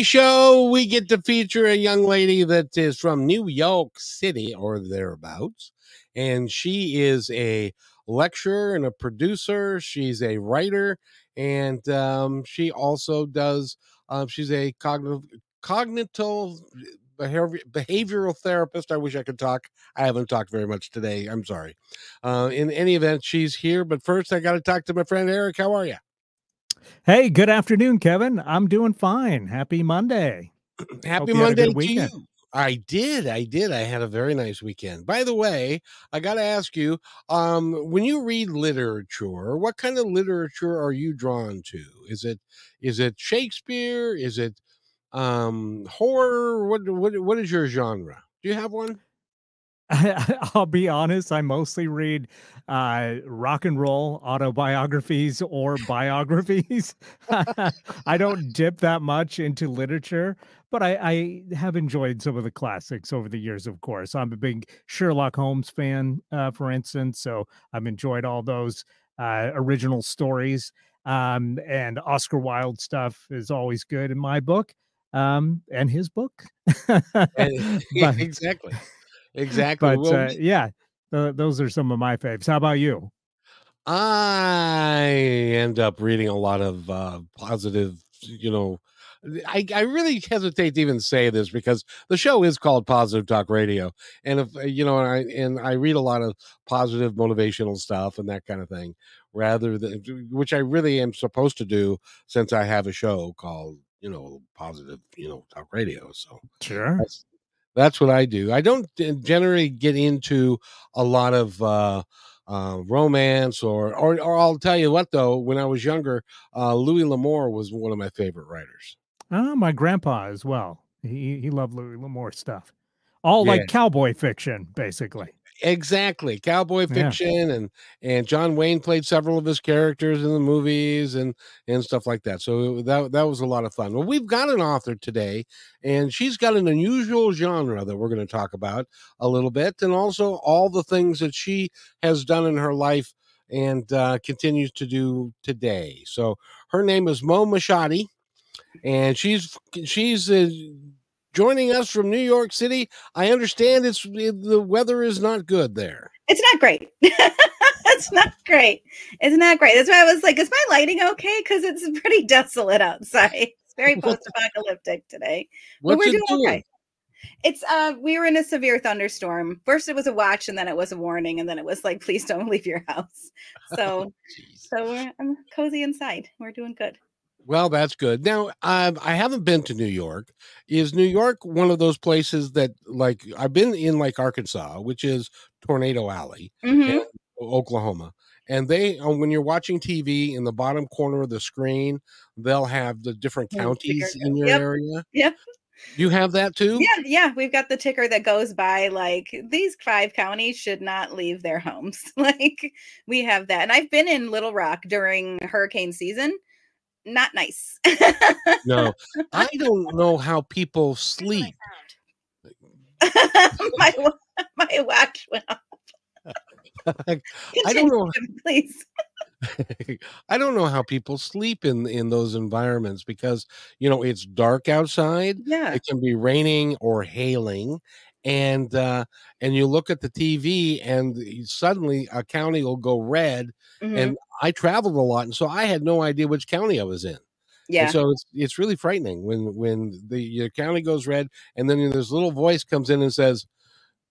show, we get to feature a young lady that is from New York City or thereabouts. And she is a lecturer and a producer. She's a writer. And um, she also does, um, she's a cognitive, cognitive behavioral therapist. I wish I could talk. I haven't talked very much today. I'm sorry. Uh, in any event, she's here. But first, I got to talk to my friend Eric. How are you? Hey, good afternoon, Kevin. I'm doing fine. Happy Monday. Happy Monday to you. I did. I did. I had a very nice weekend. By the way, I got to ask you, um, when you read literature, what kind of literature are you drawn to? Is it is it Shakespeare? Is it um horror? What what what is your genre? Do you have one? I'll be honest, I mostly read uh, rock and roll autobiographies or biographies. I don't dip that much into literature, but I, I, have enjoyed some of the classics over the years, of course. I'm a big Sherlock Holmes fan, uh, for instance, so I've enjoyed all those uh, original stories. Um, and Oscar Wilde stuff is always good in my book um, and his book. but, exactly. Exactly. But well, uh, yeah, th- those are some of my faves. How about you? I end up reading a lot of uh, positive, you know. I, I really hesitate to even say this because the show is called Positive Talk Radio, and if uh, you know, and I and I read a lot of positive motivational stuff and that kind of thing, rather than which I really am supposed to do since I have a show called you know Positive you know Talk Radio. So sure, that's, that's what I do. I don't generally get into a lot of uh, uh, romance or, or, or I'll tell you what though. When I was younger, uh, Louis L'Amour was one of my favorite writers. Oh, my grandpa as well. He he loved Louis L'Amour stuff. All yeah. like cowboy fiction, basically. Exactly, cowboy fiction, yeah. and and John Wayne played several of his characters in the movies and and stuff like that. So that that was a lot of fun. Well, we've got an author today, and she's got an unusual genre that we're going to talk about a little bit, and also all the things that she has done in her life and uh, continues to do today. So her name is Mo Moshaty, and she's she's. Uh, joining us from New York City. I understand it's the weather is not good there. It's not great. it's not great. It's not great. That's why I was like, is my lighting okay? Because it's pretty desolate outside. It's very post-apocalyptic today. What's but we're doing, doing okay. It's uh we were in a severe thunderstorm. First it was a watch and then it was a warning and then it was like please don't leave your house. So oh, so we're I'm cozy inside. We're doing good. Well, that's good. Now, um, I haven't been to New York. Is New York one of those places that, like, I've been in, like Arkansas, which is Tornado Alley, mm-hmm. Oklahoma, and they, uh, when you're watching TV in the bottom corner of the screen, they'll have the different counties in your yep. area. Yep. You have that too? Yeah, yeah. We've got the ticker that goes by like these five counties should not leave their homes. like we have that. And I've been in Little Rock during hurricane season not nice. no, I don't know how people sleep. my my watch went off. I don't know. Please. I don't know how people sleep in in those environments because you know it's dark outside. Yeah, it can be raining or hailing, and uh, and you look at the TV and suddenly a county will go red. Mm-hmm. And I traveled a lot, and so I had no idea which county I was in. Yeah. And so it's it's really frightening when when the your county goes red, and then this little voice comes in and says,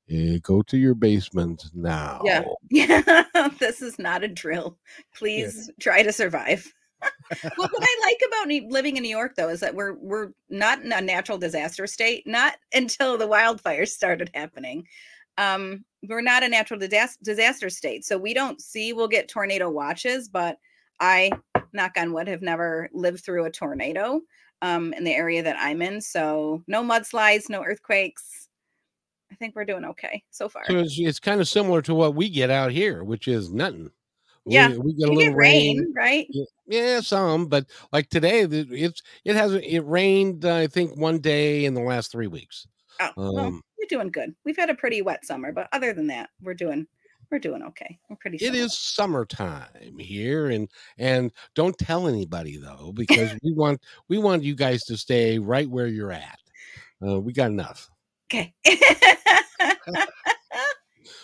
eh, "Go to your basement now." Yeah, yeah. this is not a drill. Please yeah. try to survive well, what I like about living in New York, though, is that we're we're not in a natural disaster state. Not until the wildfires started happening. Um, we're not a natural disaster state, so we don't see. We'll get tornado watches, but I, knock on wood, have never lived through a tornado um, in the area that I'm in. So no mudslides, no earthquakes. I think we're doing okay so far. So it's, it's kind of similar to what we get out here, which is nothing. Yeah, we, we get You a little get rain. rain, right? Yeah, some, but like today, it's it has it rained. uh, I think one day in the last three weeks. Oh, well, You're doing good. We've had a pretty wet summer, but other than that, we're doing we're doing okay. We're pretty. It is summertime here, and and don't tell anybody though, because we want we want you guys to stay right where you're at. Uh, we got enough. okay.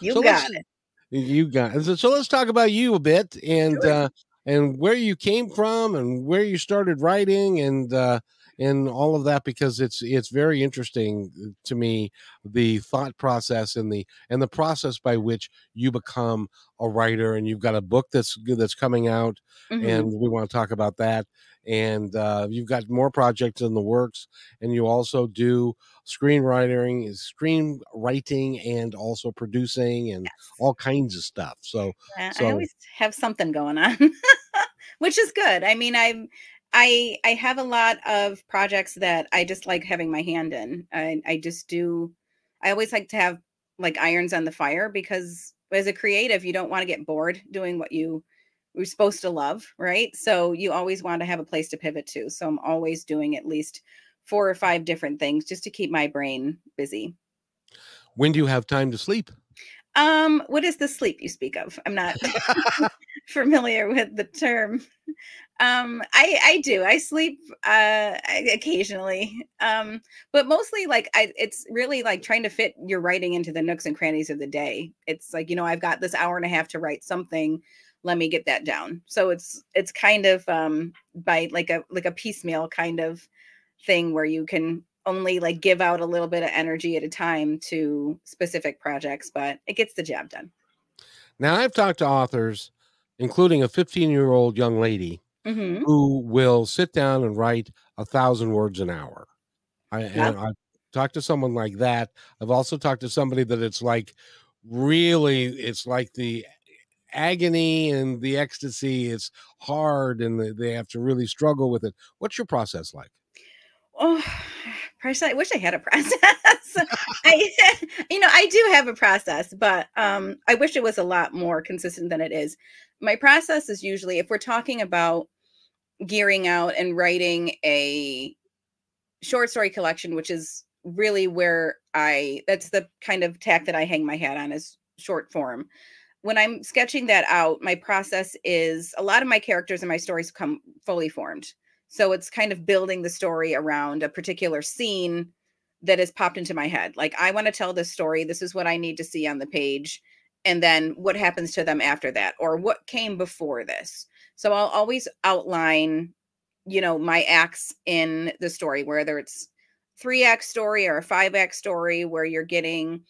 you So got it. You got so, so let's talk about you a bit and Sure. uh and where you came from and where you started writing and uh and all of that because it's it's very interesting to me the thought process and the and the process by which you become a writer and you've got a book that's good that's coming out Mhm. and we want to talk about that and uh, you've got more projects in the works and you also do screenwriting screenwriting and also producing and Yes. all kinds of stuff so Yeah, so- I always have something going on, which is good. I mean, I'm I I have a lot of projects that I just like having my hand in. I I just do. I always like to have like irons on the fire because as a creative, you don't want to get bored doing what you we're supposed to love, right? So you always want to have a place to pivot to. So I'm always doing at least four or five different things just to keep my brain busy. when do you have time to sleep Um, what is the sleep you speak of? I'm not familiar with the term. Um, I I do. I sleep uh occasionally. Um, but mostly like I it's really like trying to fit your writing into the nooks and crannies of the day. It's like, you know, I've got this hour and a half to write something. Let me get that down. So it's it's kind of um by like a like a piecemeal kind of thing where you can only like give out a little bit of energy at a time to specific projects, but it gets the job done. now i've talked to authors including a 15 year old young lady hmm who will sit down and write a thousand words an hour I, and i've talked to someone like that i've also talked to somebody that it's like really it's like the agony and the ecstasy it's hard and they- have to really struggle with it what's your process like Oh. I wish I had a process. I, you know, I do have a process, but um, I wish it was a lot more consistent than it is. My process is usually if we're talking about gearing out and writing a short story collection, which is really where I that's the kind of tack that I hang my hat on is short form. When I'm sketching that out, my process is a lot of my characters and my stories come fully formed. So it's kind of building the story around a particular scene that has popped into my head. Like, I want to tell this story. This is what I need to see on the page. And then what happens to them after that, or what came before this. So I'll always outline, you know, my acts in the story, whether it's three act story or a five act story, where you're getting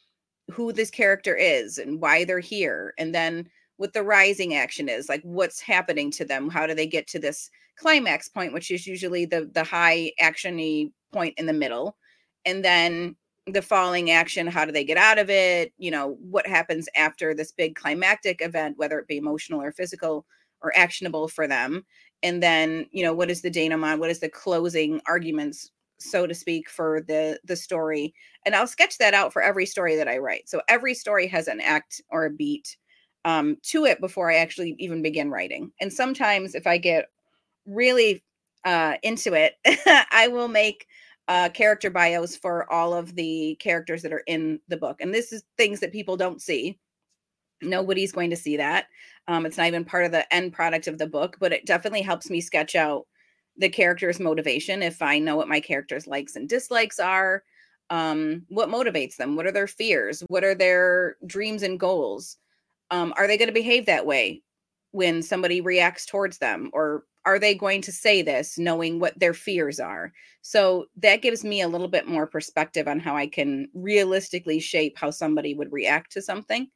who this character is and why they're here. And then what the rising action is, like what's happening to them. How do they get to this climax point, which is usually the the high actiony point in the middle, and then the falling action. How do they get out of it? You know, what happens after this big climactic event, whether it be emotional or physical or actionable for them, and then you know what is the denouement? What is the closing arguments, so to speak, for the the story? And I'll sketch that out for every story that I write. So every story has an act or a beat um, to it before I actually even begin writing. And sometimes if I get really uh, into it, I will make uh, character bios for all of the characters that are in the book. And this is things that people don't see. Nobody's going to see that. Um, it's not even part of the end product of the book, but it definitely helps me sketch out the character's motivation if I know what my character's likes and dislikes are. Um, what motivates them? What are their fears? What are their dreams and goals? Um, are they going to behave that way when somebody reacts towards them? Or are they going to say this knowing what their fears are? So that gives me a little bit more perspective on how I can realistically shape how somebody would react to something.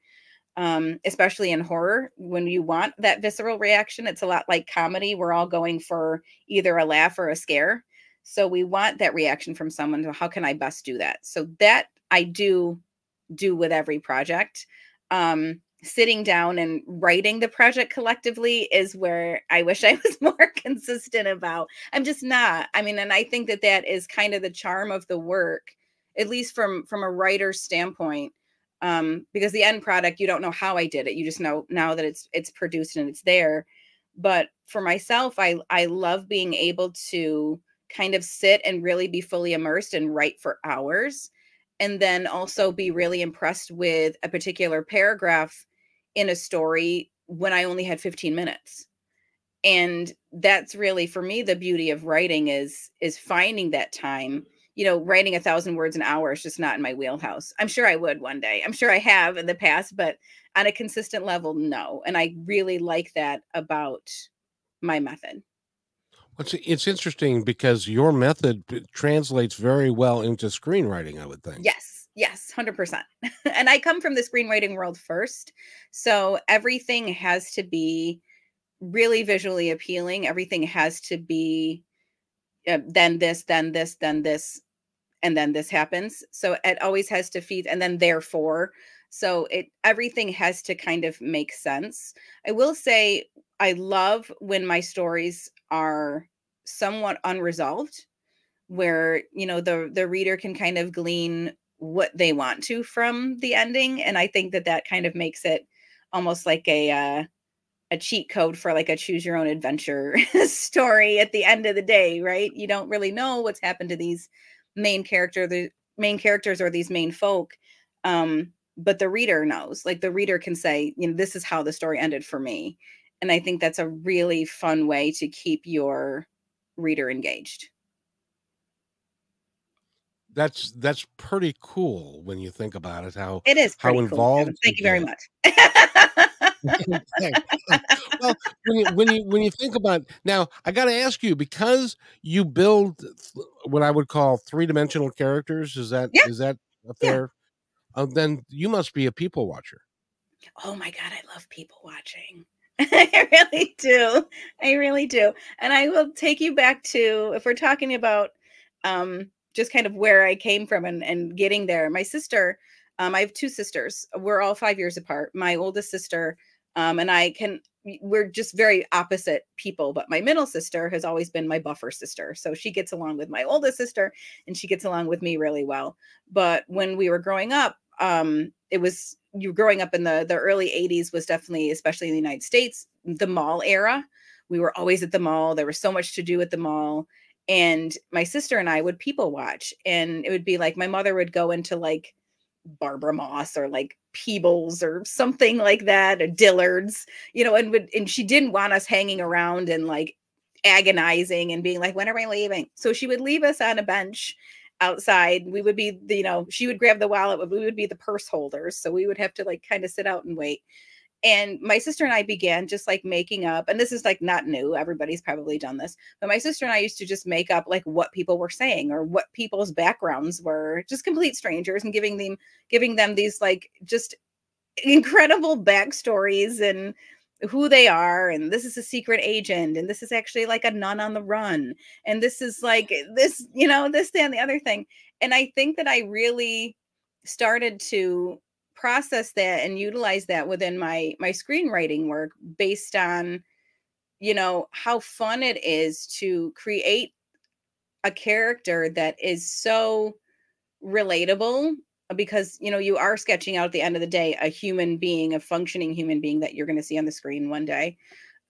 Um, especially in horror, when you want that visceral reaction, it's a lot like comedy. We're all going for either a laugh or a scare. So we want that reaction from someone. So how can I best do that? So that I do do with every project. Um, sitting down and writing the project collectively is where I wish I was more consistent about. I'm just not. I mean, and I think that that is kind of the charm of the work at least from from a writer's standpoint um because the end product you don't know how i did it you just know now that it's it's produced and it's there but for myself i i love being able to kind of sit and really be fully immersed and write for hours and then also be really impressed with a particular paragraph in a story when i only had 15 minutes. And that's really for me the beauty of writing is is finding that time. You know writing a thousand words an hour is just not in my wheelhouse. I'm sure i would one day. I'm sure i have in the past but on a consistent level no. And i really like that about my method. It's, it's interesting because your method eh, translates very well into screenwriting i would think. Yes yes 100% and i come from the screenwriting world first so everything has to be really visually appealing. Everything has to be uh, then this, then this, then this, and then this happens. So it always has to feed, and then therefore. So it everything has to kind of make sense. I will say I love when my stories are somewhat unresolved, where you know the the reader can kind of glean what they want to from the ending, and I think that that kind of makes it almost like a uh, a cheat code for like a choose your own adventure story at the end of the day, right? You don't really know what's happened to these main character, the main characters or these main folk. Um, but the reader knows. Like the reader can say, you know, this is how the story ended for me. And I think that's a really fun way to keep your reader engaged. That's that's pretty cool when you think about it. How it is how involved. Cool. Thank you very much. well, when you, when you when you think about now, I got to ask you because you build what I would call three dimensional characters. Is that yeah. is that fair? Yeah. Uh, then you must be a people watcher. Oh my god, I love people watching. I really do. I really do. And I will take you back to if we're talking about um just kind of where I came from and, and getting there. My sister, um, I have two sisters. We're all five years apart. My oldest sister um, and I can, we're just very opposite people. But my middle sister has always been my buffer sister. So she gets along with my oldest sister and she gets along with me really well. But when we were growing up, um, it was you growing up in the the early 80s was definitely, especially in the United States, the mall era. We were always at the mall. There was so much to do at the mall. And my sister and I would people watch. And it would be like my mother would go into like Barbara Moss or like Peebles or something like that, or Dillard's, you know, and would and she didn't want us hanging around and like agonizing and being like, when are we leaving? So she would leave us on a bench outside. We would be, the, you know, she would grab the wallet, but we would be the purse holders. So we would have to like kind of sit out and wait and my sister and I began just like making up, and this is like not new. Everybody's probably done this, but my sister and I used to just make up like what people were saying or what people's backgrounds were, just complete strangers, and giving them giving them these like just incredible backstories and who they are and this is a secret agent and this is actually like a nun on the run and this is like this you know this and the other thing and i think that i really started to process that and utilize that within my my screenwriting work based on you know how fun it is to create a character that is so relatable because you know you are sketching out at the end of the day a human being a functioning human being that you're going to see on the screen one day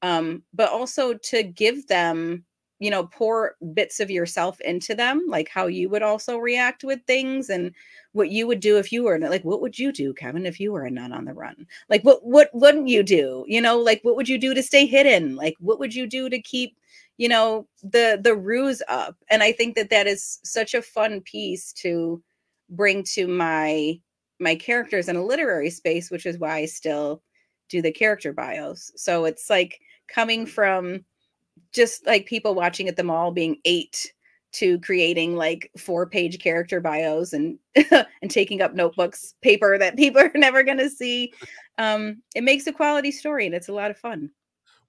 um but also to give them you know pour bits of yourself into them like how you would also react with things and what you would do if you were like what would you do kevin if you were a nun on the run? Like what what wouldn't you do? You know like what would you do to stay hidden? Like what would you do to keep you know the the ruse up? And i think that that is such a fun piece to bring to my my characters in a literary space which is why i still do the character bios. So it's like coming from just like people watching at the mall being eight to creating like four page character bios and and taking up notebooks paper that people are never going to see um it makes a quality story and it's a lot of fun.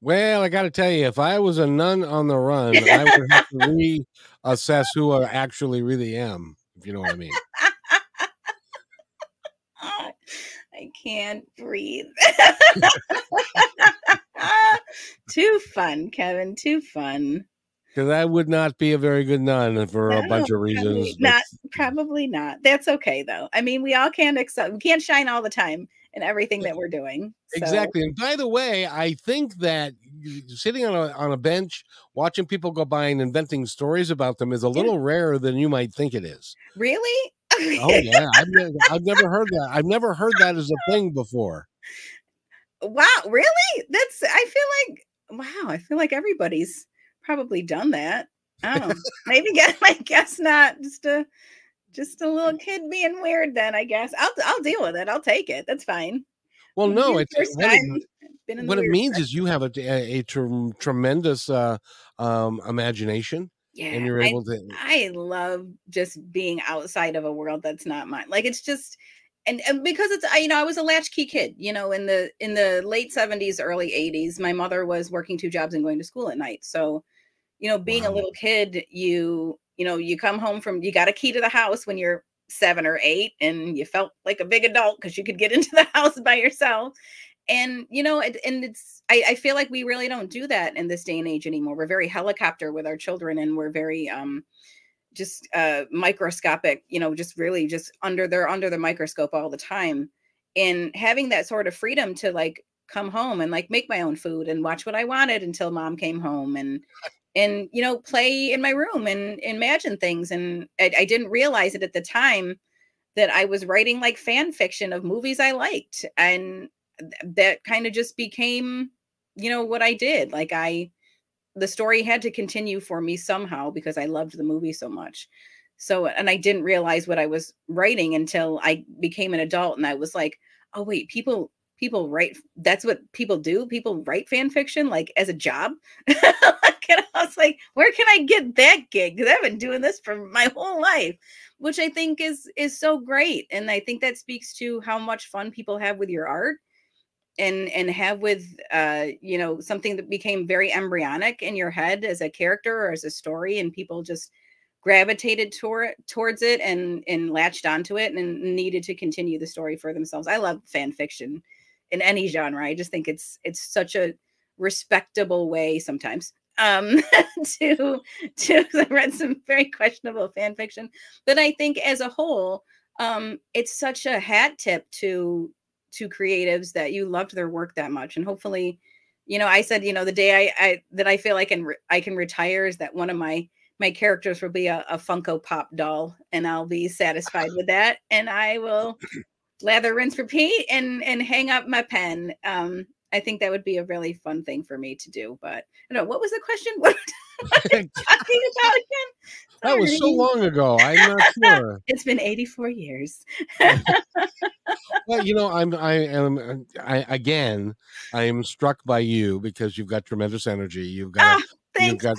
Well i got to tell you if i was a nun on the run i would have to reassess who i actually really am if you know what i mean. I can't breathe too fun, Kevin. Too fun. because I would not be a very good nun for no, a bunch of reasons. Probably not probably not. That's okay though. I mean, we all can't accept. We can't shine all the time in everything that we're doing. So. Exactly. And by the way, I think that sitting on a on a bench watching people go by and inventing stories about them is a little rarer than you might think it is. Really? oh yeah, I've never, I've never heard that. I've never heard that as a thing before. Wow, really? That's I feel like wow, I feel like everybody's probably done that. Oh, maybe get I guess not. Just a just a little kid being weird. Then I guess I'll I'll deal with it. I'll take it. That's fine. Well, no, it's what, it, what it, means is you have a a, a tr- tremendous uh, um, imagination. Yeah, and you're able I, to. I love just being outside of a world that's not mine. Like it's just and, and because it's I, you know I was a latchkey kid you know in the in the late 70s early 80s my mother was working two jobs and going to school at night. So you know being wow. a little kid you you know you come home from you got a key to the house when you're seven or eight and you felt like a big adult because you could get into the house by yourself. And you know it, and it's I, I feel like we really don't do that in this day and age anymore. We're very helicopter with our children and we're very um just uh microscopic you know just really just under they're under the microscope all the time and having that sort of freedom to like come home and like make my own food and watch what i wanted until mom came home and and you know play in my room and, imagine things and I, I didn't realize it at the time that i was writing like fan fiction of movies i liked and that kind of just became you know what i did like i the story had to continue for me somehow because I loved the movie so much. So, and I didn't realize what I was writing until I became an adult and I was like, oh, wait, people, people write, that's what people do. People write fan fiction like as a job. and I was like, where can I get that gig? Because I've been doing this for my whole life, which I think is, is so great. And I think that speaks to how much fun people have with your art and and have with uh you know something that became very embryonic in your head as a character or as a story and people just gravitated toward towards it and and latched onto it and needed to continue the story for themselves. I love fan fiction in any genre. I just think it's it's such a respectable way sometimes um to to i read some very questionable fan fiction. But i think as a whole um it's such a hat tip to to creatives that you loved their work that much and hopefully you know i said you know the day i, I that i feel like I can i can retire is that one of my my characters will be a, a funko pop doll and i'll be satisfied with that and i will lather rinse repeat and and hang up my pen. Um i think that would be a really fun thing for me to do but i don't know what was the question? What talking about again that was so long ago. I'm not sure. it's been 84 years. well, you know, I'm I am I again I am struck by you because you've got tremendous energy. You've got oh, you've got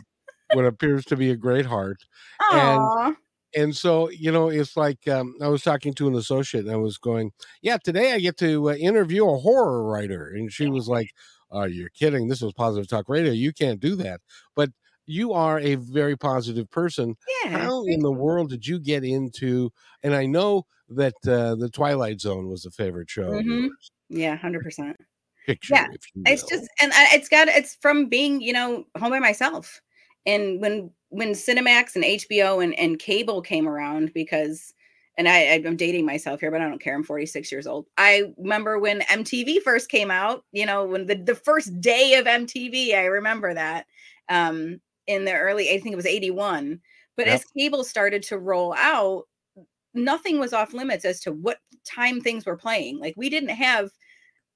what appears to be a great heart. Aww. And and so you know it's like um, i was talking to an associate and i was going yeah today i get to uh, interview a horror writer and she was like oh you're kidding this was positive talk radio you can't do that but you are a very positive person. Yeah. How in the world did you get into? And I know that uh, the Twilight Zone was a favorite show. Mm-hmm. Yeah, hundred percent. Picture, yeah, it's just, and I, it's got, it's from being, you know, home by myself. And when when Cinemax and HBO and and cable came around, because and I, I'm dating myself here, but I don't care. I'm 46 years old. I remember when MTV first came out, you know, when the, the first day of MTV, I remember that. Um, in the early, I think it was 81. But yep. as cable started to roll out, nothing was off limits as to what time things were playing. Like we didn't have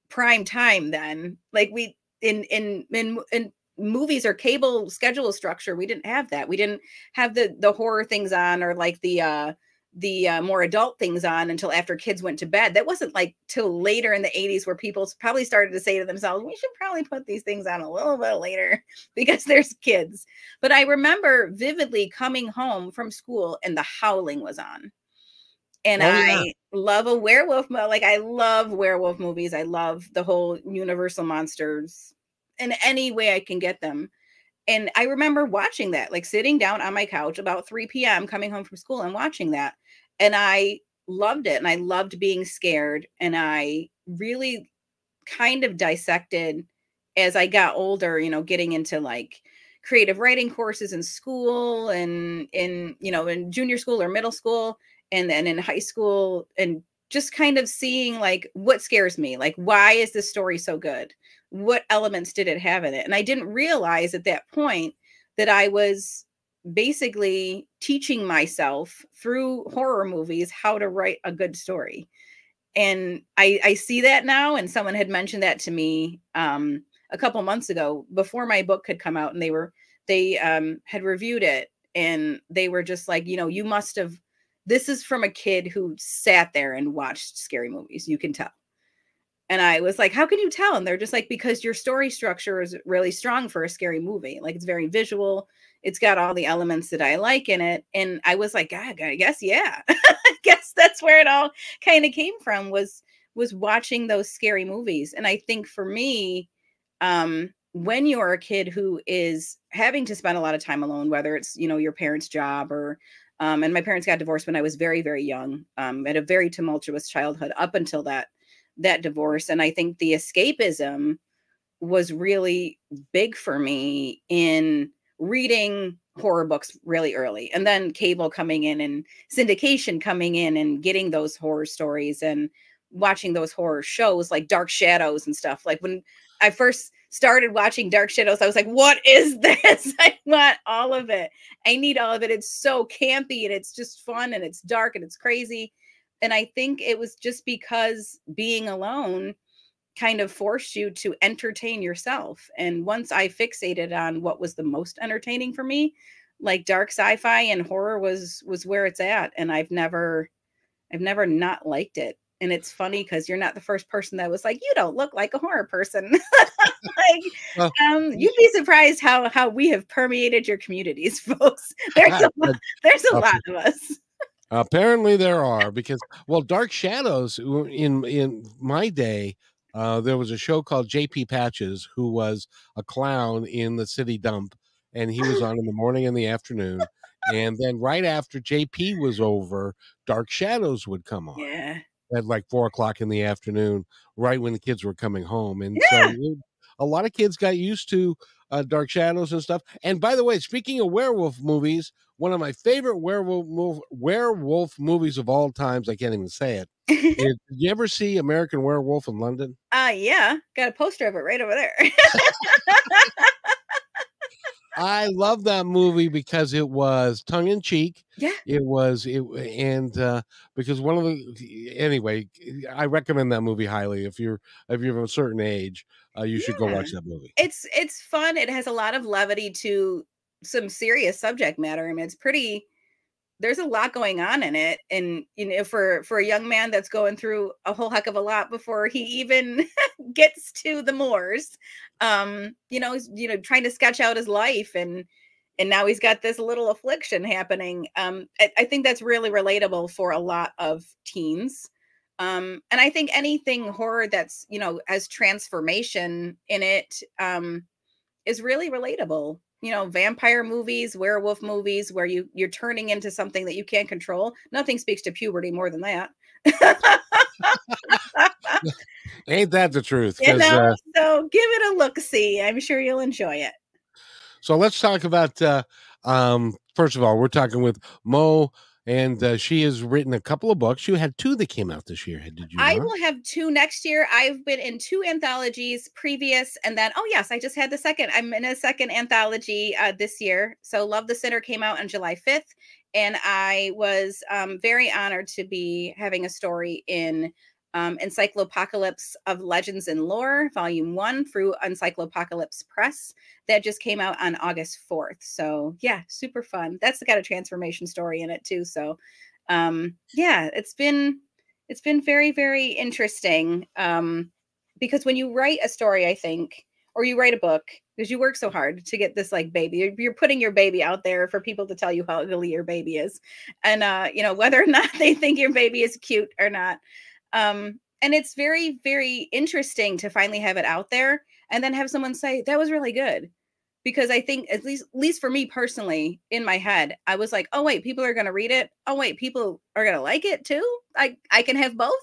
prime time then. Like we in in in in movies or cable schedule structure, we didn't have that. We didn't have the the horror things on or like the uh the uh, more adult things on until after kids went to bed. That wasn't like till later in the 80s where people probably started to say to themselves, we should probably put these things on a little bit later because there's kids. But I remember vividly coming home from school and the howling was on. And oh, yeah. I love a werewolf like I love werewolf movies. I love the whole universal monsters in any way I can get them and I remember watching that, like sitting down on my couch about 3 p.m., coming home from school and watching that. And I loved it. And I loved being scared. And I really kind of dissected as I got older, you know, getting into like creative writing courses in school and in you know in junior school or middle school and then in high school and just kind of seeing like what scares me like why is this story so good what elements did it have in it and i didn't realize at that point that i was basically teaching myself through horror movies how to write a good story. And i i see that now and someone had mentioned that to me um a couple months ago before my book had come out and they were they um had reviewed it and they were just like you know you must have this is from a kid who sat there and watched scary movies you can tell. And i was like how can you tell? And they're just like because your story structure is really strong for a scary movie like it's very visual it's got all the elements that i like in it and i was like i guess yeah. I guess that's where it all kind of came from was was watching those scary movies and i think for me um when you're a kid who is having to spend a lot of time alone whether it's you know your parents job or um, and my parents got divorced when i was very very young um, had a very tumultuous childhood up until that that divorce and i think the escapism was really big for me in reading horror books really early and then cable coming in and syndication coming in and getting those horror stories and watching those horror shows like dark shadows and stuff like when I first started watching Dark Shadows, I was like, what is this? I want all of it. I need all of it. It's so campy and it's just fun and it's dark and it's crazy. And I think it was just because being alone kind of forced you to entertain yourself. And once I fixated on what was the most entertaining for me, like dark sci-fi and horror was was where it's at. And I've never I've never not liked it and it's funny because you're not the first person that was like you don't look like a horror person like well, um, you'd be surprised how how we have permeated your communities folks there's a lot, there's a lot of us apparently there are because well dark shadows in in my day uh, there was a show called jp patches who was a clown in the city dump and he was on in the morning and the afternoon and then right after jp was over dark shadows would come on yeah at like four o'clock in the afternoon, right when the kids were coming home. And yeah. so a lot of kids got used to uh, Dark Shadows and stuff. And by the way, speaking of werewolf movies, one of my favorite werewolf werewolf movies of all times, I can't even say it. is, did you ever see American Werewolf in London? Uh yeah, got a poster of it right over there. I love that movie because it was tongue in cheek. Yeah. It was it and uh because one of the anyway, I recommend that movie highly if you're if you're of a certain age, uh you should go watch that movie. It's it's fun. It has a lot of levity to some serious subject matter. I mean, it's pretty there's a lot going on in it and you know for for a young man that's going through a whole heck of a lot before he even gets to the moors um you know you know trying to sketch out his life and and now he's got this little affliction happening um I, I think that's really relatable for a lot of teens um and i think anything horror that's you know as transformation in it um is really relatable you know vampire movies werewolf movies where you you're turning into something that you can't control. Nothing speaks to puberty more than that. Ain't that the truth? You know, uh, so give it a look see i'm sure you'll enjoy it. So let's talk about uh um first of all we're talking with mo and uh, she has written a couple of books. You had two that came out this year. Did you? I will have two next year. I've been in two anthologies previous, and then oh yes, I just had the second. I'm in a second anthology uh, this year. So Love the Sinner came out on July 5th, and I was um, very honored to be having a story in um, Encyclopocalypse of Legends and Lore, Volume One, through Encyclopocalypse Press, that just came out on August 4th. So, yeah, super fun. That's got a transformation story in it too. So, um, yeah, it's been it's been very very interesting um, because when you write a story, I think, or you write a book, because you work so hard to get this like baby, you're, you're putting your baby out there for people to tell you how ugly your baby is, and uh, you know whether or not they think your baby is cute or not. Um, and it's very, very interesting to finally have it out there and then have someone say, that was really good. Because I think at least at least for me personally, in my head, I was like, oh wait, people are gonna read it. Oh wait, people are gonna like it too. I I can have both.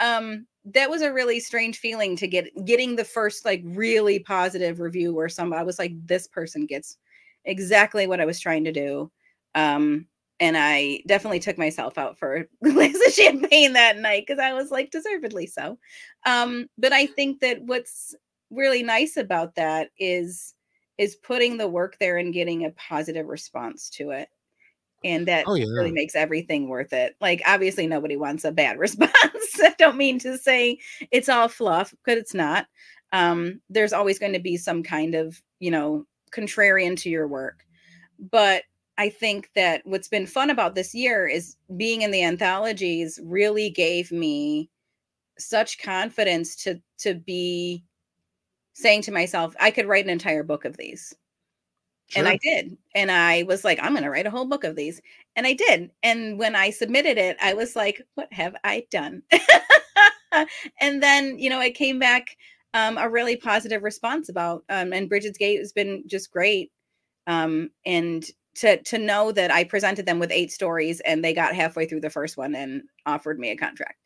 Um, that was a really strange feeling to get getting the first like really positive review where somebody was like, this person gets exactly what I was trying to do. Um, and I definitely took myself out for a glass of champagne that night because I was like deservedly so. Um, but I think that what's really nice about that is is putting the work there and getting a positive response to it. And that oh, yeah. really makes everything worth it. Like obviously nobody wants a bad response. I don't mean to say it's all fluff, but it's not. Um, there's always going to be some kind of, you know, contrarian to your work. But I think that what's been fun about this year is being in the anthologies really gave me such confidence to to be saying to myself, I could write an entire book of these. Sure. And I did. And I was like, I'm going to write a whole book of these. And I did. And when I submitted it, I was like, what have I done? and then, you know, it came back um, a really positive response about, um, and Brigids Gate has been just great. Um, and to to know that I presented them with eight stories and they got halfway through the first one and offered me a contract.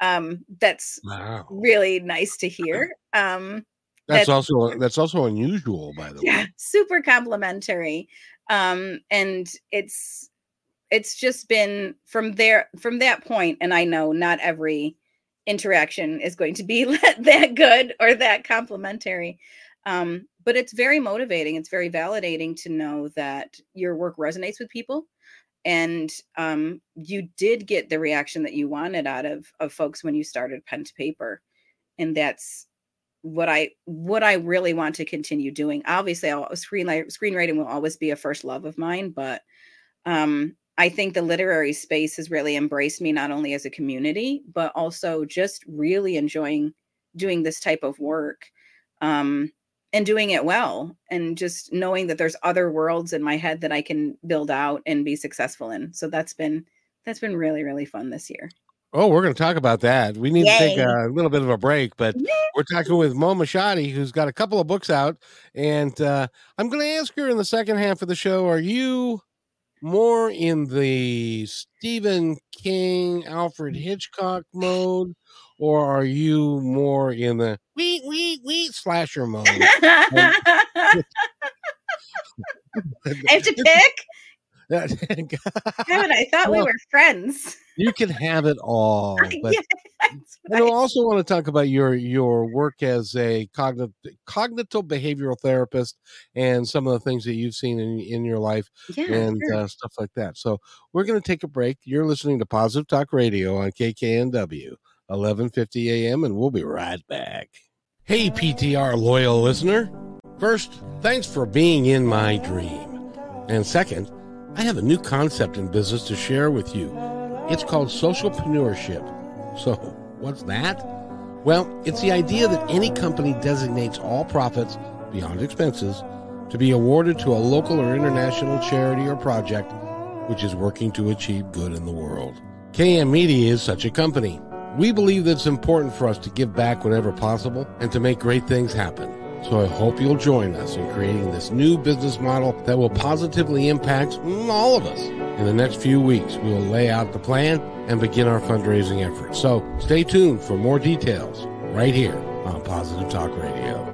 Um, that's wow. really nice to hear. Um, that's, that's also that's also unusual, by the yeah, way. Yeah, super complimentary. Um, and it's it's just been from there from that point, and I know not every interaction is going to be that good or that complimentary. Um, but it's very motivating. It's very validating to know that your work resonates with people and um, you did get the reaction that you wanted out of of folks when you started pen to paper and that's what i what i really want to continue doing obviously I'll, screenwriting screenwriting will always be a first love of mine but um, i think the literary space has really embraced me not only as a community but also just really enjoying doing this type of work um, and doing it well and just knowing that there's other worlds in my head that I can build out and be successful in. So that's been that's been really really fun this year. Oh, we're going to talk about that. We need Yay. to take a little bit of a break, but Yay. we're talking with Mo Moshaty, who's got a couple of books out, and uh, I'm going to ask her in the second half of the show: Are you more in the Stephen King, Alfred Hitchcock mode, or are you more in the wee wee wee slasher mode? I have to pick. Kevin, I thought well, we were friends. you can have it all. But I also want to talk about your your work as a cognitive cognitive behavioral therapist and some of the things that you've seen in in your life yeah, and sure. uh, stuff like that. So we're going to take a break. You're listening to Positive Talk Radio on KKNW. 11:50 a.m. and we'll be right back. Hey PTR loyal listener. First, thanks for being in my dream. And second, I have a new concept in business to share with you. It's called socialpreneurship. So, what's that? Well, it's the idea that any company designates all profits beyond expenses to be awarded to a local or international charity or project which is working to achieve good in the world. KM Media is such a company. We believe that it's important for us to give back whenever possible and to make great things happen. So I hope you'll join us in creating this new business model that will positively impact all of us. In the next few weeks, we will lay out the plan and begin our fundraising efforts. So stay tuned for more details right here on Positive Talk Radio.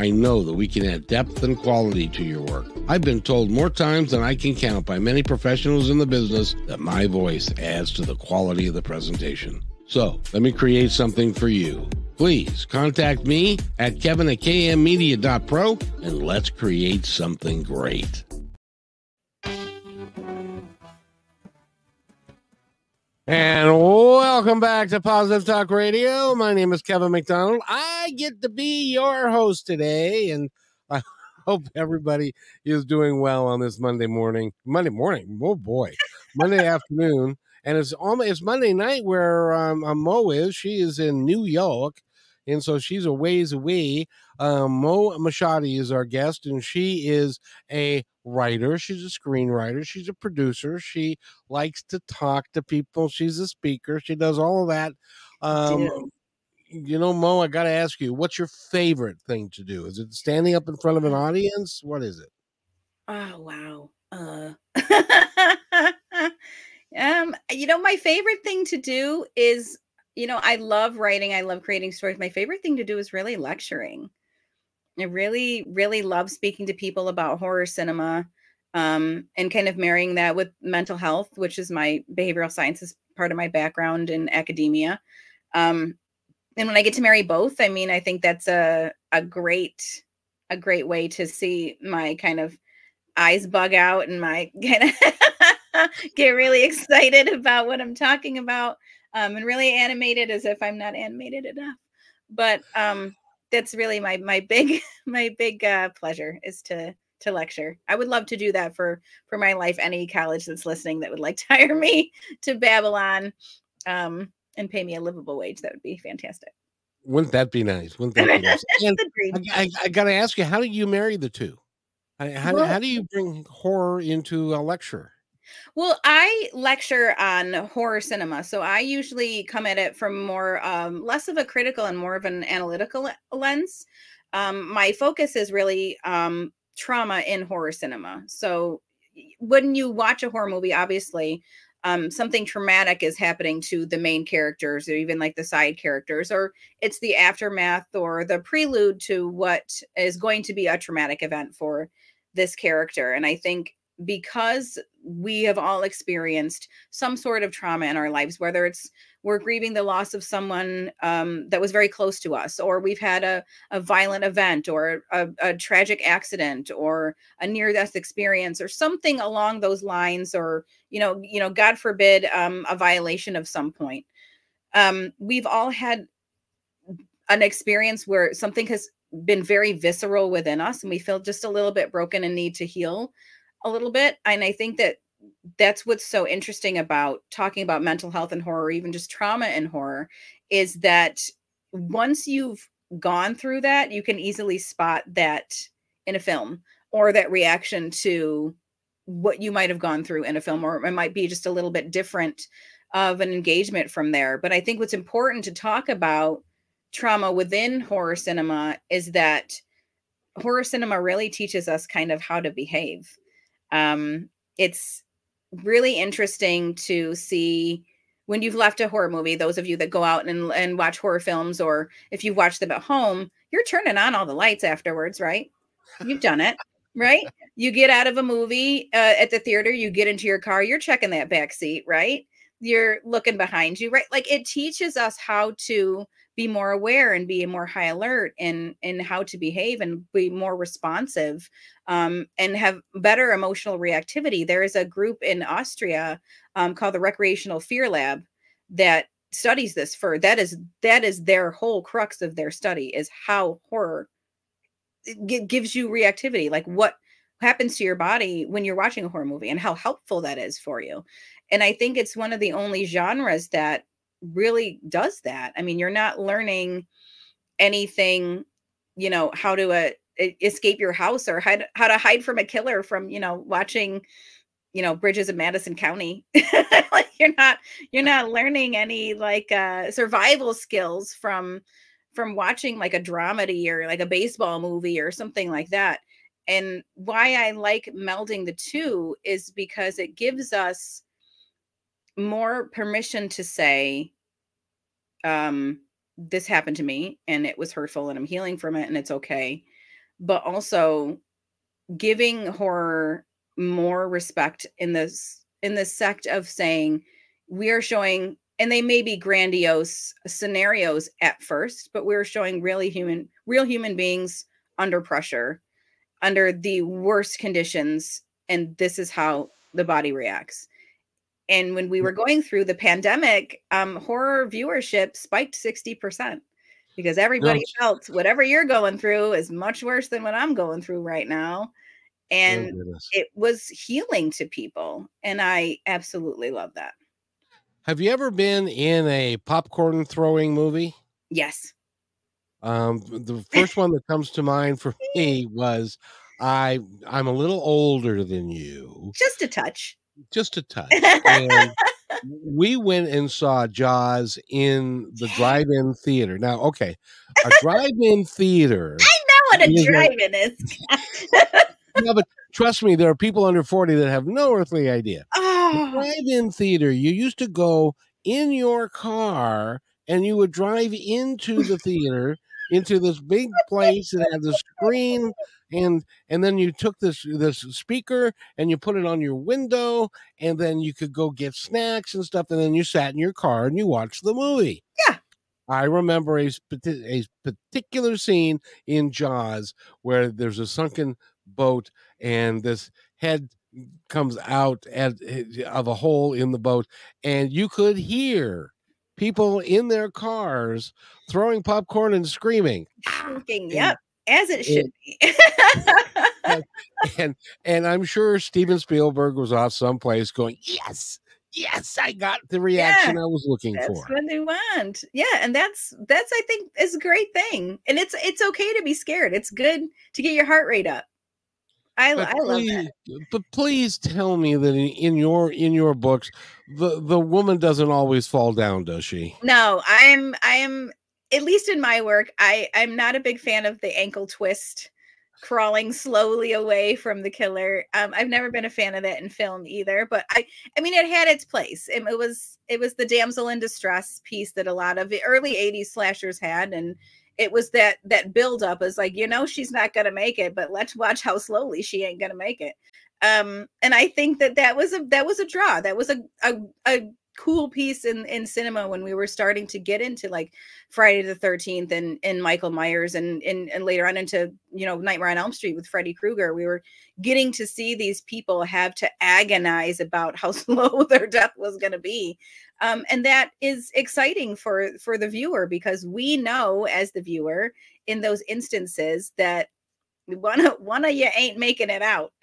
I know that we can add depth and quality to your work. I've been told more times than I can count by many professionals in the business that my voice adds to the quality of the presentation. So let me create something for you. Please contact me at kevin at kmmedia.pro and let's create something great. And welcome back to Positive Talk Radio. My name is Kevin McDonald. I get to be your host today, and I hope everybody is doing well on this Monday morning. Monday morning, oh boy, Monday afternoon, and it's almost it's Monday night where um, Mo is. She is in New York, and so she's a ways away. Um, Mo Moshaty is our guest, and she is a writer. She's a screenwriter. She's a producer. She likes to talk to people. She's a speaker. She does all of that. Um, you know, Mo, I got to ask you, what's your favorite thing to do? Is it standing up in front of an audience? What is it? Oh wow. Uh um you know my favorite thing to do is you know I love writing, I love creating stories. My favorite thing to do is really lecturing. I really, really love speaking to people about horror cinema um, and kind of marrying that with mental health, which is my behavioral sciences part of my background in academia. Um, and when I get to marry both, I mean, I think that's a a great a great way to see my kind of eyes bug out and my kind of get really excited about what I'm talking about um, and really animated as if I'm not animated enough. But um, that's really my my big my big uh, pleasure is to to lecture. I would love to do that for for my life. Any college that's listening that would like to hire me to Babylon um, and pay me a livable wage, that would be fantastic. Wouldn't that be nice? Wouldn't that be nice? I, I, I got to ask you, how do you marry the two? How, well, how do you bring horror into a lecture? Well, I lecture on horror cinema, so I usually come at it from more um, less of a critical and more of an analytical lens. Um, my focus is really um, trauma in horror cinema. So when you watch a horror movie, obviously um, something traumatic is happening to the main characters or even like the side characters, or it's the aftermath or the prelude to what is going to be a traumatic event for this character. And I think because we have all experienced some sort of trauma in our lives, whether it's we're grieving the loss of someone um, that was very close to us, or we've had a, a violent event, or a, a tragic accident, or a near-death experience, or something along those lines, or you know, you know, God forbid, um, a violation of some point. Um, we've all had an experience where something has been very visceral within us, and we feel just a little bit broken and need to heal a little bit. And I think that that's what's so interesting about talking about mental health and horror, even just trauma and horror, is that once you've gone through that, you can easily spot that in a film or that reaction to what you might have gone through in a film, or it might be just a little bit different of an engagement from there. But I think what's important to talk about trauma within horror cinema is that horror cinema really teaches us kind of how to behave um, it's really interesting to see when you've left a horror movie, those of you that go out and, and watch horror films, or if you've watched them at home, you're turning on all the lights afterwards, right? You've done it, right? You get out of a movie uh, at the theater, you get into your car, you're checking that back seat, right? You're looking behind you, right? Like it teaches us how to be more aware and be more high alert in in how to behave and be more responsive um, and have better emotional reactivity. There is a group in austria um, called the recreational fear lab that studies this for that is that is their whole crux of their study is how horror g- gives you reactivity like what happens to your body when you're watching a horror movie and how helpful that is for you. And i think it's one of the only genres that really does that. I mean, you're not learning anything, you know, how to uh, escape your house or hide, how to hide from a killer from, you know, watching, you know, Bridges of Madison County. like you're not you're not learning any like uh survival skills from from watching like a dramedy or like a baseball movie or something like that. And why I like melding the two is because it gives us more permission to say um this happened to me and it was hurtful and I'm healing from it and it's okay but also giving horror more respect in this in the sect of saying we are showing and they may be grandiose scenarios at first but we're showing really human real human beings under pressure under the worst conditions and this is how the body reacts and when we were going through the pandemic, um, horror viewership spiked 60% because everybody felt whatever you're going through is much worse than what I'm going through right now. And oh, it was healing to people. And I absolutely love that. Have you ever been in a popcorn throwing movie? Yes. Um, the first one that comes to mind for me was I I'm a little older than you. Just a touch. Just a touch. And we went and saw Jaws in the drive-in theater. Now, okay, a drive-in theater. I know what a drive-in is. yeah, but trust me, there are people under 40 that have no earthly idea. Oh. drive-in theater, you used to go in your car and you would drive into the theater into this big place that had the screen and and then you took this this speaker and you put it on your window and then you could go get snacks and stuff and then you sat in your car and you watched the movie. Yeah. I remember a, a particular scene in jaws where there's a sunken boat and this head comes out at, eh, of a hole in the boat and you could hear people in their cars throwing popcorn and screaming. Yep, as it should be. and and I'm sure Steven Spielberg was off someplace going, Yes, yes, I got the reaction yeah, I was looking that's for. That's what they want. Yeah, and that's that's I think is a great thing. And it's it's okay to be scared. It's good to get your heart rate up. I, I love that. But please tell me that in, in, your in your books, the the woman doesn't always fall down, does she? No, I'm I'm at least in my work, I I'm not a big fan of the ankle twist crawling slowly away from the killer. Um, I've never been a fan of that in film either, but I I mean it had its place. It, it was it was the damsel in distress piece that a lot of the early 80s slashers had and it was that that build up is like you know she's not going to make it but let's watch how slowly she ain't going to make it. Um and i think that that was a that was a draw. That was a a, a cool piece in in cinema when we were starting to get into like Friday the 13th and and Michael Myers and and, and later on into you know Nightmare on Elm Street with Freddy Krueger we were getting to see these people have to agonize about how slow their death was going to be. Um, and that is exciting for for the viewer because we know as the viewer in those instances that one of one of you ain't making it out.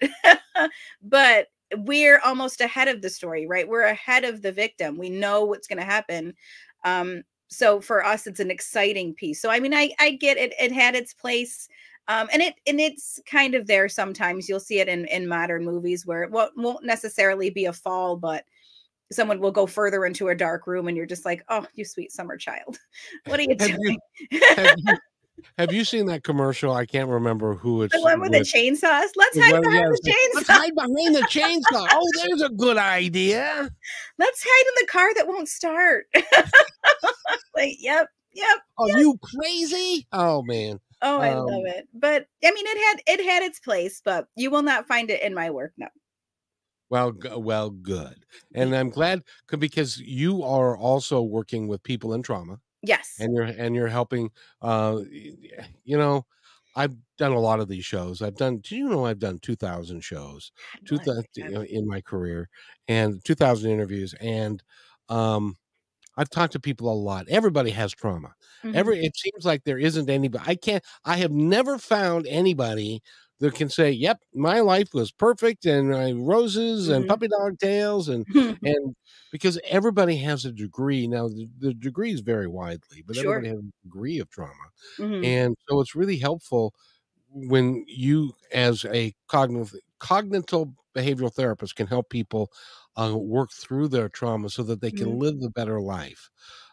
But we're almost ahead of the story, right? We're ahead of the victim. We know what's going to happen. Um, so for us, it's an exciting piece. So I mean, I I get it. It had its place. Um, and it and it's kind of there sometimes you'll see it in in modern movies where it won't, won't necessarily be a fall but someone will go further into a dark room and you're just like oh you sweet summer child what are you have doing you, have, you, have you seen that commercial? I can't remember who it's the one with, with. the chainsaws. Let's hide behind the chainsaw. Let's hide behind the chainsaw. oh, there's a good idea. Let's hide in the car that won't start. like, yep, yep. Are yep. you crazy? Oh man. Oh, I um, love it. But I mean, it had it had its place, but you will not find it in my work. No. Well, well, good, and I'm glad because you are also working with people in trauma Yes. And you're and you're helping uh you know, I've done a lot of these shows. I've done do you know I've done 2000 shows 2000 you know, in my career and 2000 interviews and um I've talked to people a lot. Everybody has trauma. Mm-hmm. Every it seems like there isn't anybody. I can't. I have never found anybody that can say, "Yep, my life was perfect and uh, roses mm-hmm. and puppy dog tails and and because everybody has a degree now. The, the degree is very widely, but sure. everybody has a degree of trauma, mm-hmm. and so it's really helpful when you, as a cognitive cognitive behavioral therapist, can help people uh, work through their trauma so that they can mm-hmm. live a better life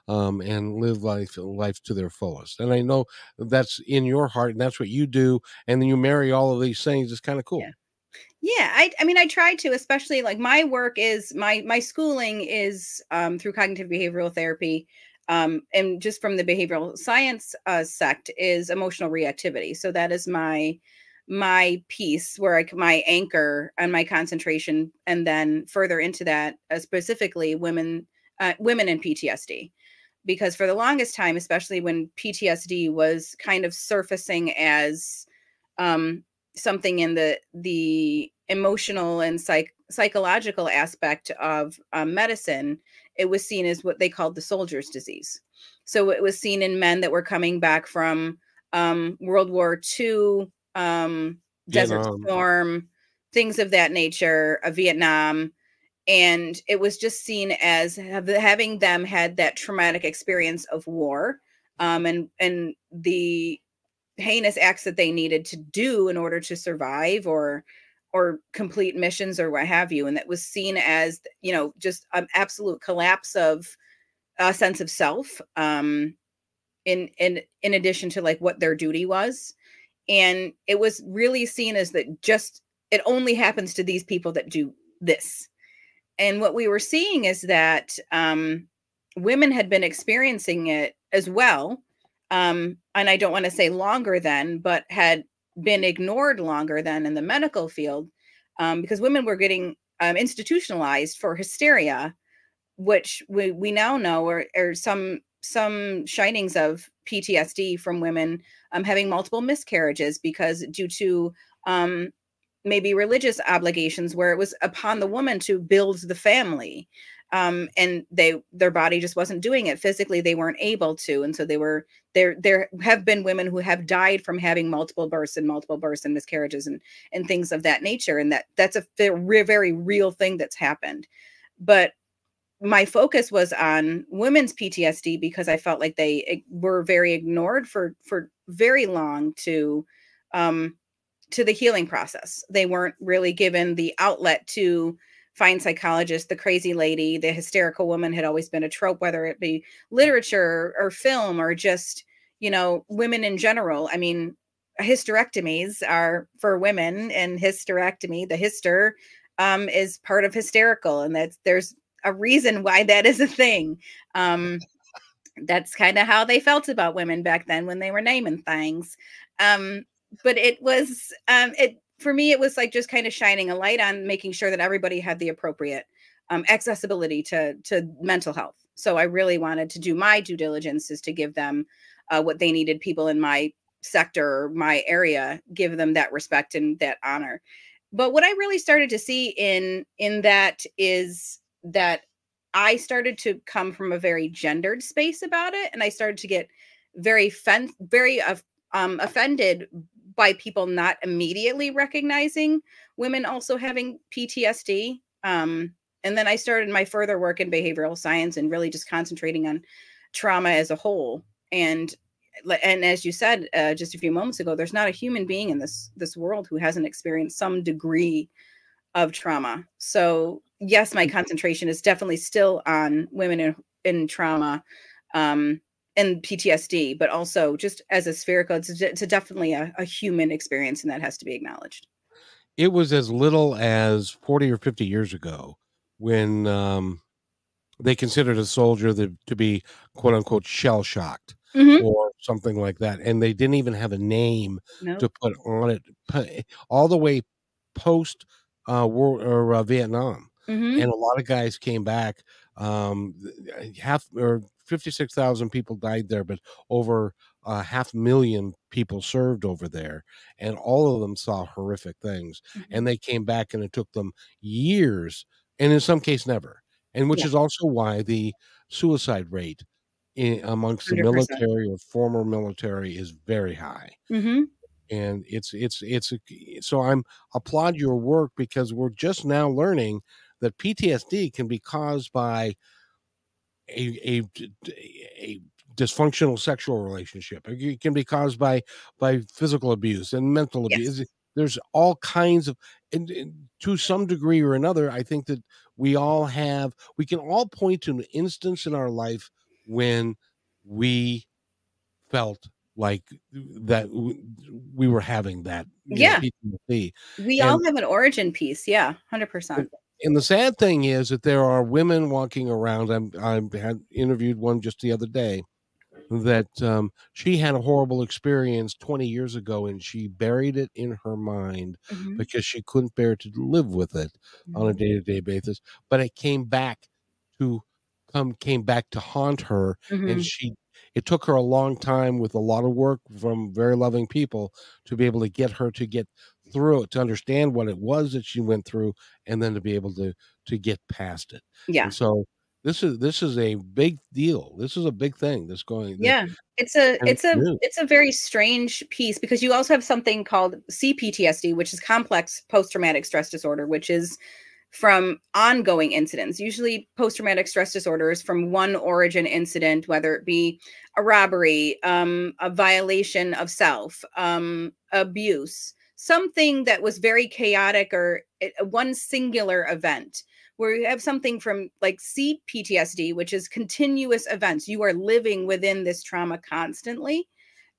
um, and live life life to their fullest. And I know that's in your heart, and that's what you do. And then you marry all of these things. It's kind of cool. Yeah. Yeah, I, I mean, I try to, especially like my work is my my schooling is um, through cognitive behavioral therapy, um, and just from the behavioral science uh, sect is emotional reactivity. So that is my my piece where I my anchor and my concentration, and then further into that, uh, specifically women uh, women in PTSD because for the longest time, especially when PTSD was kind of surfacing as um, something in the the emotional and psych psychological aspect of um, medicine, it was seen as what they called the soldier's disease. So it was seen in men that were coming back from um, World War II, um, Desert Storm, things of that nature, of Vietnam. And it was just seen as having them had that traumatic experience of war um, and and the heinous acts that they needed to do in order to survive or or complete missions or what have you and that was seen as you know just an absolute collapse of a sense of self um in in in addition to like what their duty was and it was really seen as that just it only happens to these people that do this and what we were seeing is that um women had been experiencing it as well um and i don't want to say longer than but had been ignored longer than in the medical field um, because women were getting um, institutionalized for hysteria, which we, we now know are, are some some shinings of PTSD from women um, having multiple miscarriages because due to um, maybe religious obligations where it was upon the woman to build the family um, and they their body just wasn't doing it physically they weren't able to and so they were there there have been women who have died from having multiple births and multiple births and miscarriages and and things of that nature and that that's a very, real thing that's happened. But my focus was on women's PTSD because I felt like they were very ignored for for very long to um to the healing process. They weren't really given the outlet to find psychologists. the crazy lady, the hysterical woman had always been a trope, whether it be literature or film or just, you know, women in general. I mean, hysterectomies are for women and hysterectomy, the hyster um, is part of hysterical. And that's there's a reason why that is a thing. Um, that's kind of how they felt about women back then when they were naming things. Um, but it was um, it for me, it was like just kind of shining a light on making sure that everybody had the appropriate um, accessibility to to mental health. So I really wanted to do my due diligence is to give them uh, what they needed. People in my sector, my area, give them that respect and that honor. But what I really started to see in in that is that I started to come from a very gendered space about it, and I started to get very fen- very uh, um, offended by people not immediately recognizing women also having PTSD. Um, and then I started my further work in behavioral science and really just concentrating on trauma as a whole. And and as you said uh, just a few moments ago, there's not a human being in this this world who hasn't experienced some degree of trauma. So yes, my mm-hmm. concentration is definitely still on women in, in trauma. Um, and PTSD, but also just as a spherical, it's, it's a definitely a, a, human experience, and that has to be acknowledged. It was as little as 40 or 50 years ago when um, they considered a soldier the, to be quote unquote shell shocked mm-hmm. or something like that. And they didn't even have a name nope. to put on it all the way post uh, war or uh, Vietnam. Mm-hmm. And a lot of guys came back um, half or 56,000 people died there, but over a half million people served over there. And all of them saw horrific things. Mm-hmm. And they came back and it took them years, and in some case, never. And which yeah. is also why the suicide rate in, amongst 100%. the military or former military is very high. Mm-hmm. And it's, it's, it's, so I'm applaud your work because we're just now learning that PTSD can be caused by a, a, a dysfunctional sexual relationship. It can be caused by by physical abuse and mental abuse. There's all kinds of, and, and, to some degree or another, I think that we all have. We can all point to an instance in our life when we felt like that we were having that. Yeah, we and, all have an origin piece. Yeah, hundred percent and the sad thing is that there are women walking around. I'm I had interviewed one just the other day that um, she had a horrible experience 20 years ago and she buried it in her mind mm-hmm. because she couldn't bear to live with it mm-hmm. on a mm-hmm. day-to-day basis but it came back to come came back to haunt her mm-hmm. and she it took her a long time with a lot of work from very loving people to be able to get her to get through it to understand what it was that she went through and then to be able to to get past it. Yeah. And so this is this is a big deal. This is a big thing that's going yeah. It's a it's a new. it's a very strange piece because you also have something called cptsd which is complex post-traumatic stress disorder which is from ongoing incidents. Usually post-traumatic stress disorders from one origin incident whether it be a robbery um, a violation of self um, abuse something that was very chaotic or eh, eh, one singular event where you have something from like CPTSD, which is continuous events. You are living within this trauma constantly,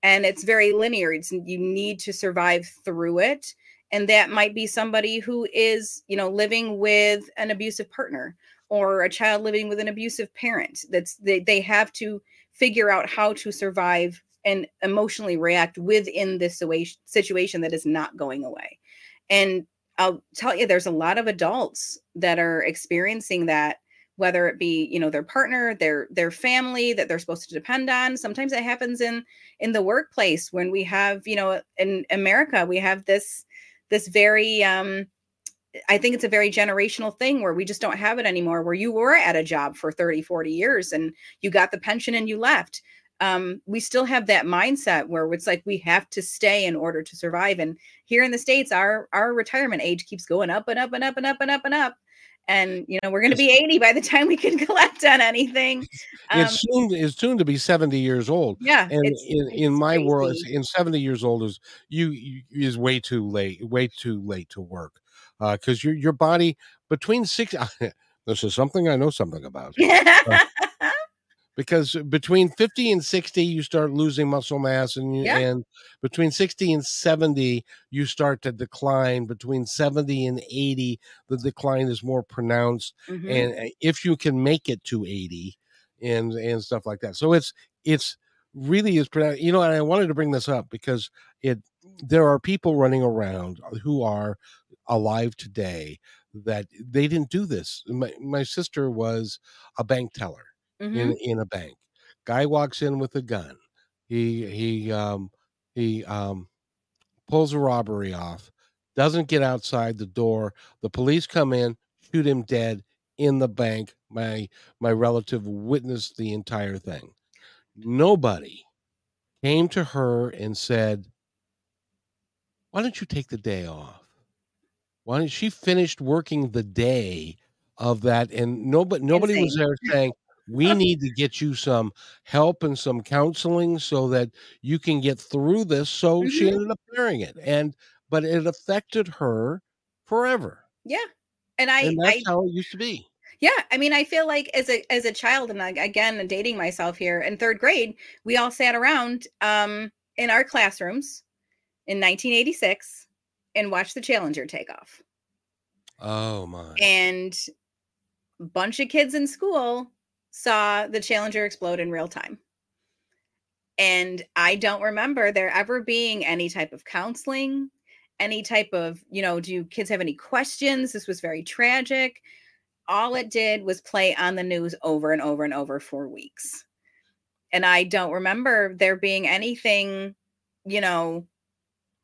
and it's very linear. It's, you need to survive through it. And that might be somebody who is, you know, living with an abusive partner or a child living with an abusive parent. That's they, they have to figure out how to survive and emotionally react within this situation that is not going away. And I'll tell you, there's a lot of adults that are experiencing that, whether it be, you know, their partner, their their family that they're supposed to depend on. Sometimes it happens in in the workplace when we have, you know, in America, we have this this very um I think it's a very generational thing where we just don't have it anymore, where you were at a job for 30, 40 years and you got the pension and you left um, we still have that mindset where it's like we have to stay in order to survive. And here in the states, our our retirement age keeps going up and up and up and up and up and up. And you know we're going to be 80 by the time we can collect on anything. Um, it's soon it's soon to be 70 years old. Yeah, and it's, in, it's in my crazy. world, in 70 years old is you, you is way too late, way too late to work, because your your body between six. this is something I know something about. Uh, because between 50 and 60 you start losing muscle mass and you, Yeah. and between 60 and 70 you start to decline between 70 and 80 the decline is more pronounced Mhm. and uh, if you can make it to 80 and and stuff like that so it's it's really is pronounced you know and i wanted to bring this up because it there are people running around who are alive today that they didn't do this my, my sister was a bank teller Mhm. in in a bank. Guy walks in with a gun. He he um he um pulls a robbery off. Doesn't get outside the door. The police come in, shoot him dead in the bank. My my relative witnessed the entire thing. Nobody came to her and said, "Why don't you take the day off?" Why don't she finished working the day of that and nobody nobody was there saying we need to get you some help and some counseling so that you can get through this so she Mhm. ended up wearing it and but it affected her forever Yeah. And I, and I that's how it used to be Yeah, I mean, I feel like as a as a child, and again, dating myself here in third grade, we all sat around um, in our classrooms in 1986 and watched the Challenger take off. oh my And a bunch of kids in school saw the Challenger explode in real time. And I don't remember there ever being any type of counseling, any type of, you know, do kids have any questions? This was very tragic. All it did was play on the news over and over and over for weeks. And I don't remember there being anything, you know,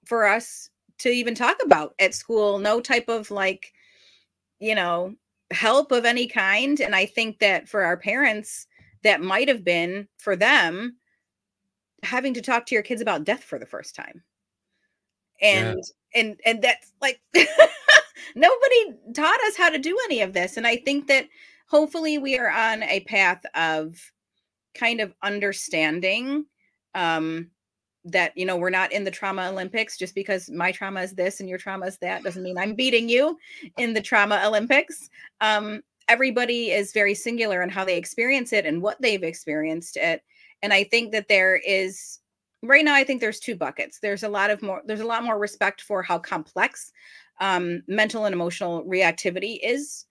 for us to even talk about at school, no type of like, you know, help of any kind. And I think that for our parents, that might have been for them having to talk to your kids about death for the first time. Yeah. And and and that's like nobody taught us how to do any of this. And I think that hopefully we are on a path of kind of understanding um that you know we're not in the trauma olympics just because my trauma is this and your trauma is that doesn't mean i'm beating you in the trauma olympics. Um everybody is very singular in how they experience it and what they've experienced it. And i think that there is right now i think there's two buckets. There's a lot of more there's a lot more respect for how complex um, mental and emotional reactivity is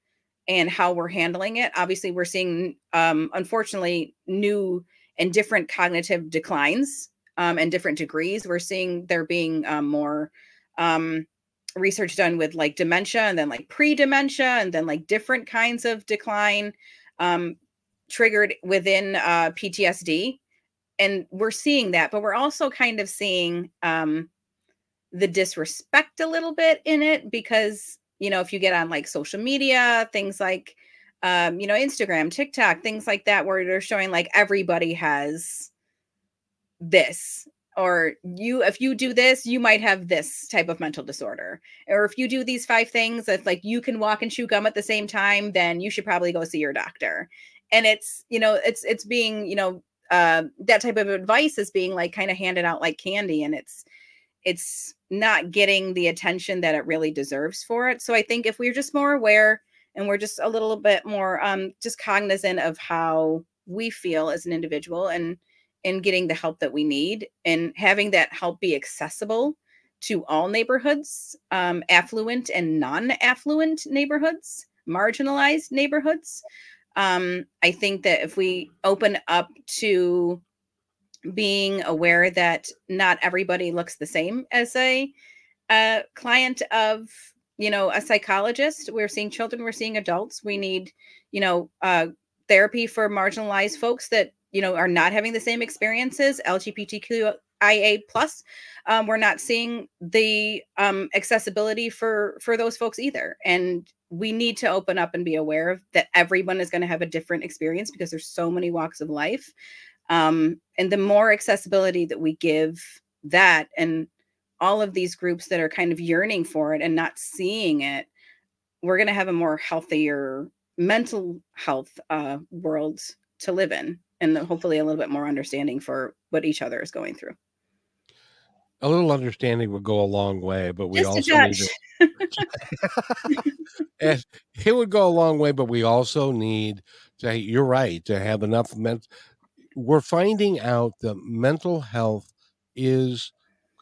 and how we're handling it. Obviously we're seeing um, unfortunately new and different cognitive declines um, and different degrees. We're seeing there being um, more um, research done with like dementia and then like pre-dementia and then like different kinds of decline um, triggered within uh, ptsd and we're seeing that but we're also kind of seeing um, the disrespect a little bit in it because you know if you get on like social media things like um you know instagram tiktok things like that where they're showing like everybody has this or you if you do this you might have this type of mental disorder. Or if you do these five things that like you can walk and chew gum at the same time then you should probably go see your doctor. And it's you know it's it's being you know uh, that type of advice is being like kind of handed out like candy and it's it's not getting the attention that it really deserves for it. So i think if we're just more aware and we're just a little bit more um just cognizant of how we feel as an individual and in getting the help that we need and having that help be accessible to all neighborhoods, um, affluent and non affluent neighborhoods, marginalized neighborhoods. Um, I think that if we open up to being aware that not everybody looks the same as a, a client of you know a psychologist we're seeing children we're seeing adults we need you know uh, therapy for marginalized folks that you know are not having the same experiences lgbtqia plus um, we're not seeing the um, accessibility for for those folks either. And we need to open up and be aware of that everyone is going to have a different experience because there's so many walks of life. Um, and the more accessibility that we give that and all of these groups that are kind of yearning for it and not seeing it we're going to have a more healthier mental health uh, world to live in and hopefully a little bit more understanding for what each other is going through. A little understanding would go a long way, but we Just also need to. and it would go a long way, but we also need to. You're right to have enough mental. We're finding out that mental health is,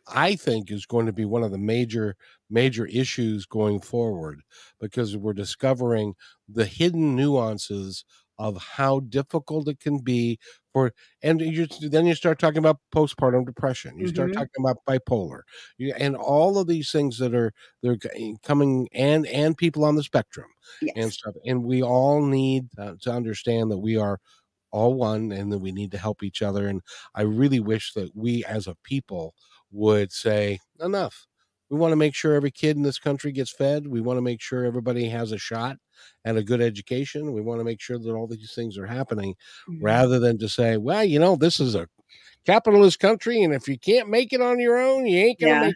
I think, is going to be one of the major major issues going forward because we're discovering the hidden nuances of how difficult it can be for and you then you start talking about postpartum depression you start mm-hmm. talking about bipolar you, and all of these things that are they're coming and and people on the spectrum yes. and stuff and we all need uh, to understand that we are all one and that we need to help each other and i really wish that we as a people would say enough we want to make sure every kid in this country gets fed. We want to make sure everybody has a shot at a good education. We want to make sure that all these things are happening mm-hmm. rather than to say, well, you know, this is a capitalist country. And if you can't make it on your own, you ain't going to yeah. make,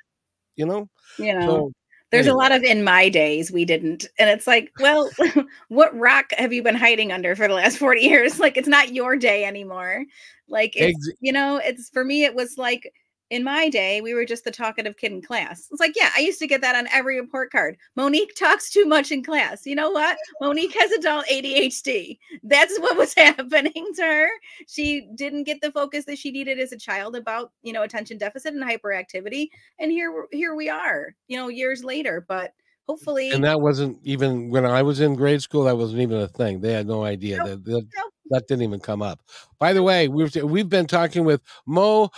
you know? You know, so, there's anyway. a lot of in my days we didn't. And it's like, well, what rock have you been hiding under for the last 40 years? Like, it's not your day anymore. Like, it's, Ex- you know, it's for me, it was like, in my day, we were just the talkative kid in class. It's like, yeah, I used to get that on every report card. Monique talks too much in class. You know what? Monique has adult ADHD. That's what was happening to her. She didn't get the focus that she needed as a child about, you know, attention deficit and hyperactivity. And here, here we are, you know, years later. But hopefully, and that wasn't even when I was in grade school. That wasn't even a thing. They had no idea that that, that didn't even come up. By the way, we've we've been talking with Mo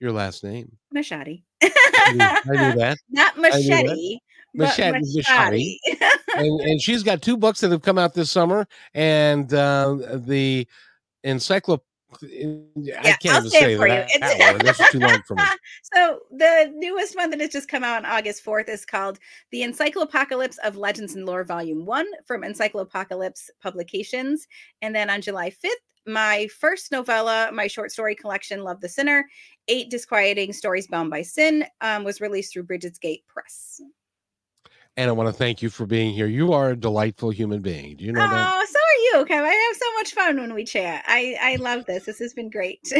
your last name? Moshaty. I, knew, I knew that. Not machete. Machete. machete. and, and she's got two books that have come out this summer, and uh, the encyclopedia yeah, I can't I'll even say, for that. You. that That's too long for me. So the newest one that has just come out on August 4th is called The Encyclopocalypse of Legends and Lore Volume 1 from Encyclopocalypse Publications. And then on July 5th, my first novella, my short story collection, Love the Sinner, Eight Disquieting Stories Bound by Sin, um, was released through Brigids Gate Press. And I want to thank you for being here. You are a delightful human being. Do you know oh, that? Oh, so are you, Kev. I have so much fun when we chat. I, I love this. This has been great.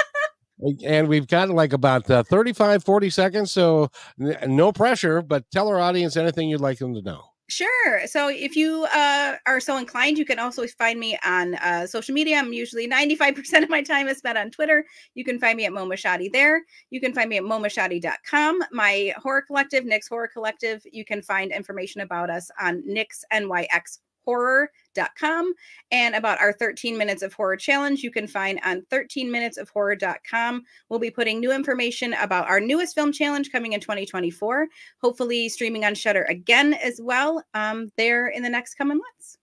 and we've got like about uh, 35, 40 seconds. So no pressure, but tell our audience anything you'd like them to know. Sure. So if you uh, are so inclined, you can also find me on uh, social media. I'm usually 95% of my time is spent on Twitter. You can find me at MoMoshaty there. You can find me at momoshaty.com. My horror collective, Nyx Horror Collective, you can find information about us on Nick's NYX horror.com and about our 13 minutes of horror challenge you can find on 13minutesofhorror.com we'll be putting new information about our newest film challenge coming in 2024 hopefully streaming on Shudder again as well um, there in the next coming months.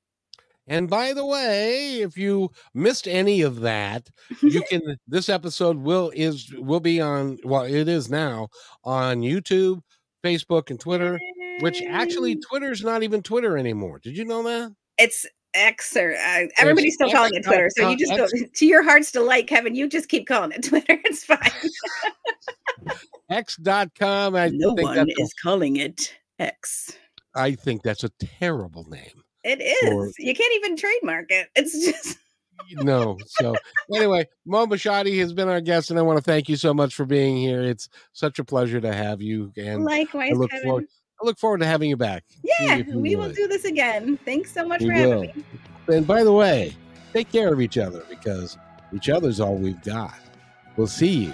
And by the way, if you missed any of that, you can this episode will is will be on well, it is now on YouTube, Facebook, and Twitter, which actually Twitter's not even Twitter anymore. Did you know that? It's X or uh, everybody's still calling it Twitter. So you just go to your heart's delight, Kevin. You just keep calling it Twitter. It's fine. X.com. I no one is calling it X. I think that's a terrible name. It is. For, you can't even trademark it. It's just no. So anyway, Mo Moshaty has been our guest, and I want to thank you so much for being here. It's such a pleasure to have you. And likewise, I look Kevin. forward. I look forward to having you back. Yeah, you we will do this again. Thanks so much we for will. having me. And by the way, take care of each other because each other's all we've got. We'll see you.